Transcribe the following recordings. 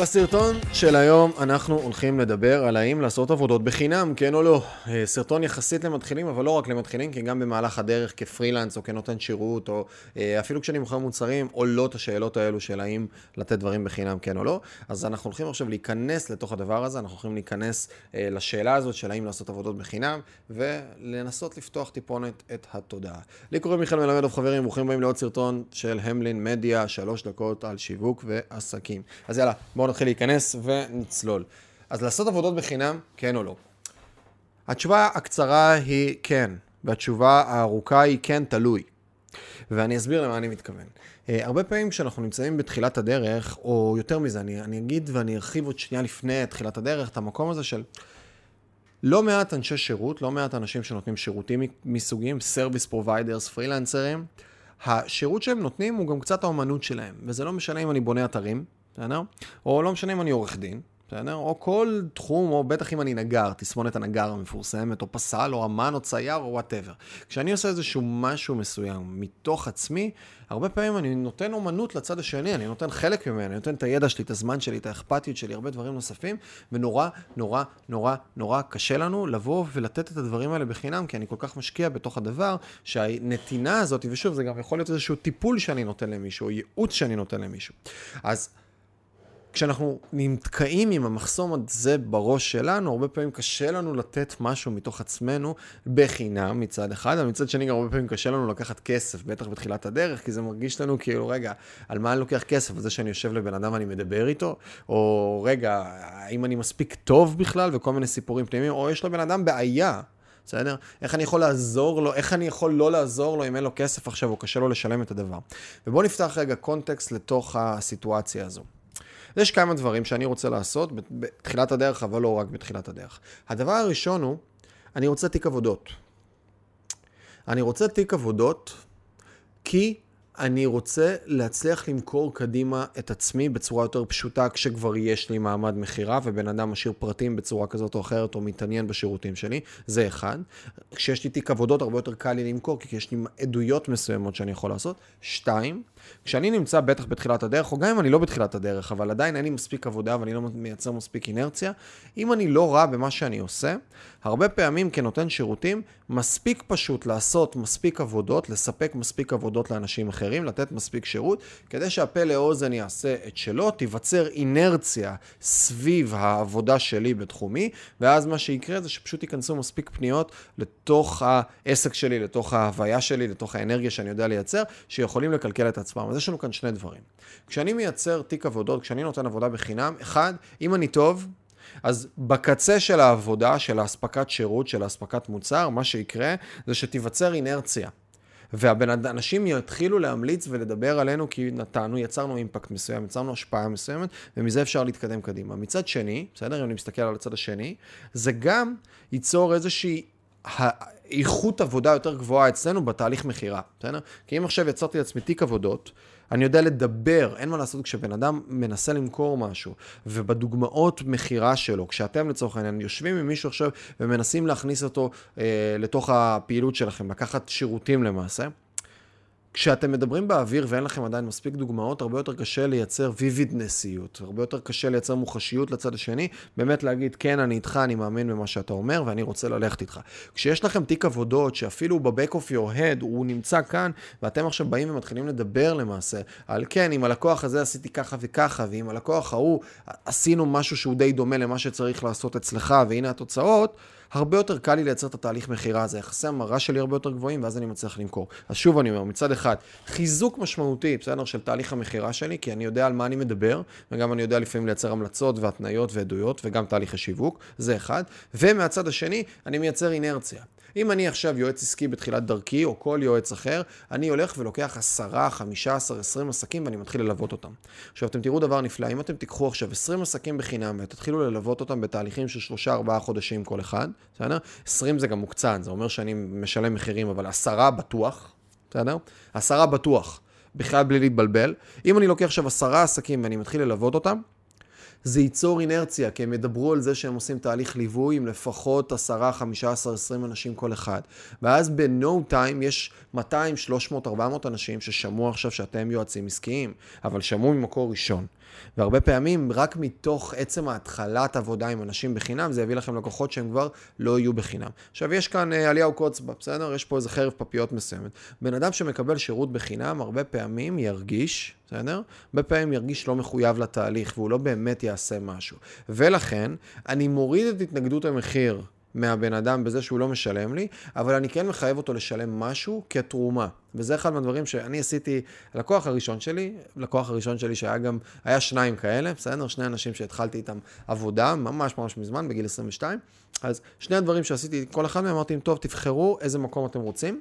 בסרטון של היום אנחנו הולכים לדבר על האם לעשות עבודות בחינם, כן או לא. אה, סרטון יחסית למתחילים, אבל לא רק למתחילים, כי גם במהלך הדרך כפרילנס או כנותן שירות, או אה, אפילו כשאני מוכר מוצרים, עולות השאלות האלו של האם לתת דברים בחינם, כן או לא. אז אנחנו הולכים עכשיו להיכנס לתוך הדבר הזה, אנחנו הולכים להיכנס אה, לשאלה הזאת של האם לעשות עבודות בחינם, ולנסות לפתוח טיפונת את התודעה. לי קוראים מיכאל מלמדוב, חברים, ברוכים הבאים לעוד סרטון של המלין מדיה, שלוש דקות על שיווק ועסקים. אז יאללה, בואו נתחיל להיכנס ונצלול. אז לעשות עבודות בחינם, כן או לא? התשובה הקצרה היא כן, והתשובה הארוכה היא כן תלוי. ואני אסביר למה אני מתכוון. Uh, הרבה פעמים כשאנחנו נמצאים בתחילת הדרך, או יותר מזה, אני, אני אגיד ואני ארחיב עוד שנייה לפני תחילת הדרך, את המקום הזה של לא מעט אנשי שירות, לא מעט אנשים שנותנים שירותים מסוגים, Service Providers, פרילנסרים, השירות שהם נותנים הוא גם קצת האומנות שלהם, וזה לא משנה אם אני בונה אתרים, בסדר? או לא משנה אם אני עורך דין, בסדר? או כל תחום, או בטח אם אני נגר, תסמונת הנגר המפורסמת, או פסל, או אמן, או צייר, או whatever. כשאני עושה איזשהו משהו מסוים מתוך עצמי, הרבה פעמים אני נותן אומנות לצד השני, אני נותן חלק ממני, אני נותן את הידע שלי, את הזמן שלי, את האכפתיות שלי, הרבה דברים נוספים, ונורא, נורא, נורא, נורא קשה לנו לבוא ולתת את הדברים האלה בחינם, כי אני כל כך משקיע בתוך הדבר, שהנתינה הזאת, ושוב, זה גם יכול להיות איזשהו טיפול שאני נותן למישהו, או ייעוץ שאני נותן למישהו. אז... כשאנחנו נתקעים עם המחסום הזה בראש שלנו, הרבה פעמים קשה לנו לתת משהו מתוך עצמנו בחינם מצד אחד, אבל מצד שני גם הרבה פעמים קשה לנו לקחת כסף, בטח בתחילת הדרך, כי זה מרגיש לנו כאילו, רגע, על מה אני לוקח כסף? על זה שאני יושב לבן אדם ואני מדבר איתו? או רגע, האם אני מספיק טוב בכלל? וכל מיני סיפורים פנימיים, או יש לבן אדם בעיה. בסדר? איך אני יכול לעזור לו, איך אני יכול לא לעזור לו אם אין לו כסף עכשיו או קשה לו לשלם את הדבר. ובואו נפתח רגע קונטקסט לתוך הסיטואציה הזו. יש כמה דברים שאני רוצה לעשות בתחילת הדרך, אבל לא רק בתחילת הדרך. הדבר הראשון הוא, אני רוצה תיק עבודות. אני רוצה תיק עבודות כי אני רוצה להצליח למכור קדימה את עצמי בצורה יותר פשוטה כשכבר יש לי מעמד מכירה ובן אדם משאיר פרטים בצורה כזאת או אחרת או מתעניין בשירותים שלי, זה אחד. כשיש לי תיק עבודות הרבה יותר קל לי למכור כי יש לי עדויות מסוימות שאני יכול לעשות. שתיים, כשאני נמצא בטח בתחילת הדרך, או גם אם אני לא בתחילת הדרך, אבל עדיין אין לי מספיק עבודה ואני לא מייצר מספיק אינרציה, אם אני לא רע במה שאני עושה, הרבה פעמים כנותן שירותים, מספיק פשוט לעשות מספיק עבודות, לספק מספיק עבודות לאנשים אחרים, לתת מספיק שירות, כדי שהפה לאוזן יעשה את שלו, תיווצר אינרציה סביב העבודה שלי בתחומי, ואז מה שיקרה זה שפשוט ייכנסו מספיק פניות לתוך העסק שלי, לתוך ההוויה שלי, לתוך האנרגיה שאני יודע לייצר, שיכולים לקלקל את עצמם. אז יש לנו כאן שני דברים. כשאני מייצר תיק עבודות, כשאני נותן עבודה בחינם, אחד, אם אני טוב, אז בקצה של העבודה, של האספקת שירות, של האספקת מוצר, מה שיקרה זה שתיווצר אינרציה. והאנשים יתחילו להמליץ ולדבר עלינו כי נתנו, יצרנו אימפקט מסוים, יצרנו השפעה מסוימת, ומזה אפשר להתקדם קדימה. מצד שני, בסדר? אם אני מסתכל על הצד השני, זה גם ייצור איזושהי איכות עבודה יותר גבוהה אצלנו בתהליך מכירה, בסדר? כי אם עכשיו יצרתי לעצמי תיק עבודות, אני יודע לדבר, אין מה לעשות כשבן אדם מנסה למכור משהו, ובדוגמאות מכירה שלו, כשאתם לצורך העניין יושבים עם מישהו עכשיו ומנסים להכניס אותו אה, לתוך הפעילות שלכם, לקחת שירותים למעשה, כשאתם מדברים באוויר ואין לכם עדיין מספיק דוגמאות, הרבה יותר קשה לייצר ויבידנסיות, הרבה יותר קשה לייצר מוחשיות לצד השני, באמת להגיד, כן, אני איתך, אני מאמין במה שאתה אומר ואני רוצה ללכת איתך. כשיש לכם תיק עבודות שאפילו ב-back of your head הוא נמצא כאן, ואתם עכשיו באים ומתחילים לדבר למעשה על כן, עם הלקוח הזה עשיתי ככה וככה, ועם הלקוח ההוא עשינו משהו שהוא די דומה למה שצריך לעשות אצלך, והנה התוצאות, הרבה יותר קל לי לייצר את התהליך מכירה הזה, יחסי המרה שלי הרבה יותר גבוהים, ואז אני מצליח למכור. אז שוב אני אומר, מצד אחד, חיזוק משמעותי, בסדר, של תהליך המכירה שלי, כי אני יודע על מה אני מדבר, וגם אני יודע לפעמים לייצר המלצות והתניות ועדויות, וגם תהליך השיווק, זה אחד. ומהצד השני, אני מייצר אינרציה. אם אני עכשיו יועץ עסקי בתחילת דרכי, או כל יועץ אחר, אני הולך ולוקח 10, 15, 20 עסקים ואני מתחיל ללוות אותם. עכשיו, אתם תראו דבר נפלא, אם אתם תיקחו עכשיו 20 עסקים בחינם ותתחילו ללוות אותם בתהליכים של 3-4 חודשים כל אחד, בסדר? 20 זה גם מוקצן, זה אומר שאני משלם מחירים, אבל 10 בטוח, בסדר? 10 בטוח, בכלל בלי להתבלבל. אם אני לוקח עכשיו 10 עסקים ואני מתחיל ללוות אותם, זה ייצור אינרציה, כי הם ידברו על זה שהם עושים תהליך ליווי עם לפחות 10, 15, 20 אנשים כל אחד. ואז ב-no time יש 200, 300, 400 אנשים ששמעו עכשיו שאתם יועצים עסקיים, אבל שמעו ממקור ראשון. והרבה פעמים, רק מתוך עצם ההתחלת עבודה עם אנשים בחינם, זה יביא לכם לקוחות שהם כבר לא יהיו בחינם. עכשיו, יש כאן אה, עלייה וקוץ בה, בסדר? יש פה איזה חרב פפיות מסוימת. בן אדם שמקבל שירות בחינם, הרבה פעמים ירגיש, בסדר? הרבה פעמים ירגיש לא מחויב לתהליך, והוא לא באמת יעשה משהו. ולכן, אני מוריד את התנגדות המחיר. מהבן אדם בזה שהוא לא משלם לי, אבל אני כן מחייב אותו לשלם משהו כתרומה. וזה אחד מהדברים שאני עשיתי, הלקוח הראשון שלי, לקוח הראשון שלי שהיה גם, היה שניים כאלה, בסדר? שני אנשים שהתחלתי איתם עבודה, ממש ממש מזמן, בגיל 22. אז שני הדברים שעשיתי, כל אחד מהם אמרתי, טוב, תבחרו איזה מקום אתם רוצים.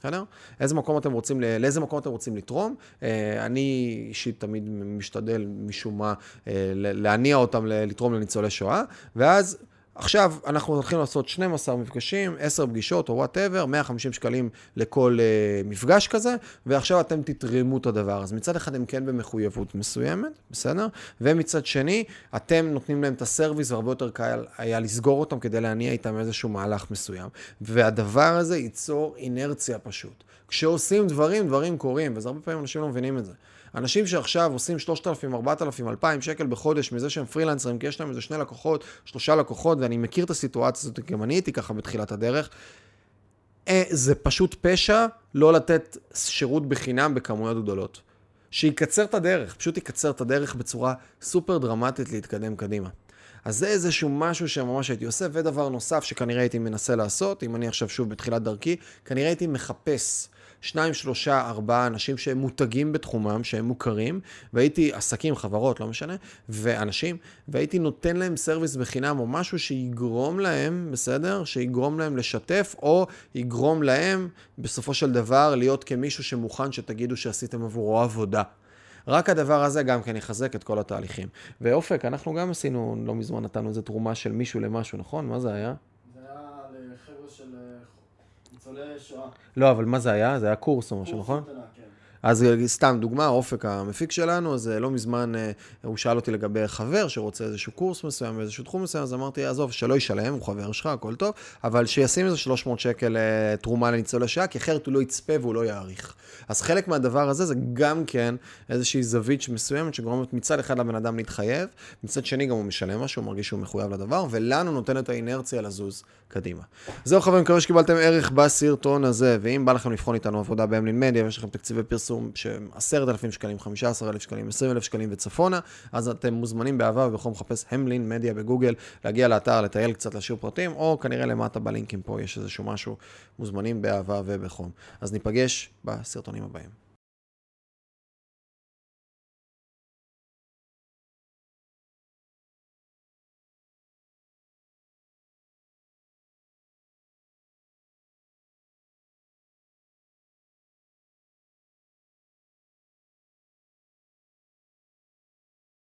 בסדר? איזה מקום אתם רוצים, לאיזה מקום אתם רוצים לתרום. אה, אני אישית תמיד משתדל משום מה אה, להניע אותם לתרום לניצולי שואה, ואז עכשיו אנחנו הולכים לעשות 12 מפגשים, 10 פגישות או וואטאבר, 150 שקלים לכל uh, מפגש כזה, ועכשיו אתם תתרמו את הדבר. אז מצד אחד הם כן במחויבות מסוימת, בסדר? ומצד שני, אתם נותנים להם את הסרוויס, והרבה יותר קל היה לסגור אותם כדי להניע איתם איזשהו מהלך מסוים. והדבר הזה ייצור אינרציה פשוט. כשעושים דברים, דברים קורים, וזה הרבה פעמים אנשים לא מבינים את זה. אנשים שעכשיו עושים 3,000, 4,000, 2,000 שקל בחודש מזה שהם פרילנסרים, כי יש להם איזה שני לקוחות, שלושה לקוחות, ואני מכיר את הסיטואציה הזאת, גם אני הייתי ככה בתחילת הדרך. אה, זה פשוט פשע לא לתת שירות בחינם בכמויות גדולות. שיקצר את הדרך, פשוט יקצר את הדרך בצורה סופר דרמטית להתקדם קדימה. אז זה איזשהו משהו שממש הייתי עושה, ודבר נוסף שכנראה הייתי מנסה לעשות, אם אני עכשיו שוב בתחילת דרכי, כנראה הייתי מחפש שניים, שלושה, ארבעה אנשים שהם מותגים בתחומם, שהם מוכרים, והייתי, עסקים, חברות, לא משנה, ואנשים, והייתי נותן להם service בחינם, או משהו שיגרום להם, בסדר? שיגרום להם לשתף, או יגרום להם, בסופו של דבר, להיות כמישהו שמוכן שתגידו שעשיתם עבורו עבודה. רק הדבר הזה גם כן יחזק את כל התהליכים. ואופק, אנחנו גם עשינו, לא מזמן נתנו איזה תרומה של מישהו למשהו, נכון? מה זה היה? ניצולי שואה. לא, אבל מה זה היה? זה היה קורס או משהו, נכון? אז סתם דוגמה, אופק המפיק שלנו, אז אה, לא מזמן אה, הוא שאל אותי לגבי חבר שרוצה איזשהו קורס מסוים באיזשהו תחום מסוים, אז אמרתי, עזוב, שלא ישלם, הוא חבר שלך, הכל טוב, אבל שישים איזה 300 שקל אה, תרומה לניצולי שואה, כי אחרת הוא לא יצפה והוא לא יעריך. אז חלק מהדבר הזה זה גם כן איזושהי זווית מסוימת שגורמת מצד אחד לבן אדם להתחייב, מצד שני גם הוא משלם משהו, הוא מרגיש שהוא מחויב לדבר, ולנו נותן את האינרציה לזוז קדימה. זהו חברים, מקווה שקיבלתם ערך בסרטון הזה, ואם בא לכם לבחון איתנו עבודה באמלין מדיה, ויש לכם תקציבי פרסום שהם 10,000 שקלים, 15,000 שקלים, 20,000 שקלים וצפונה, אז אתם מוזמנים באהבה ובכל מחפש המלין מדיה בגוגל, להגיע לאתר, לטייל קצת, להשאיר פרטים, או כנראה למטה בלינקים פה יש איזשהו משהו, מוזמנים באהבה ובחום. אז ניפגש בסרטונים הבאים.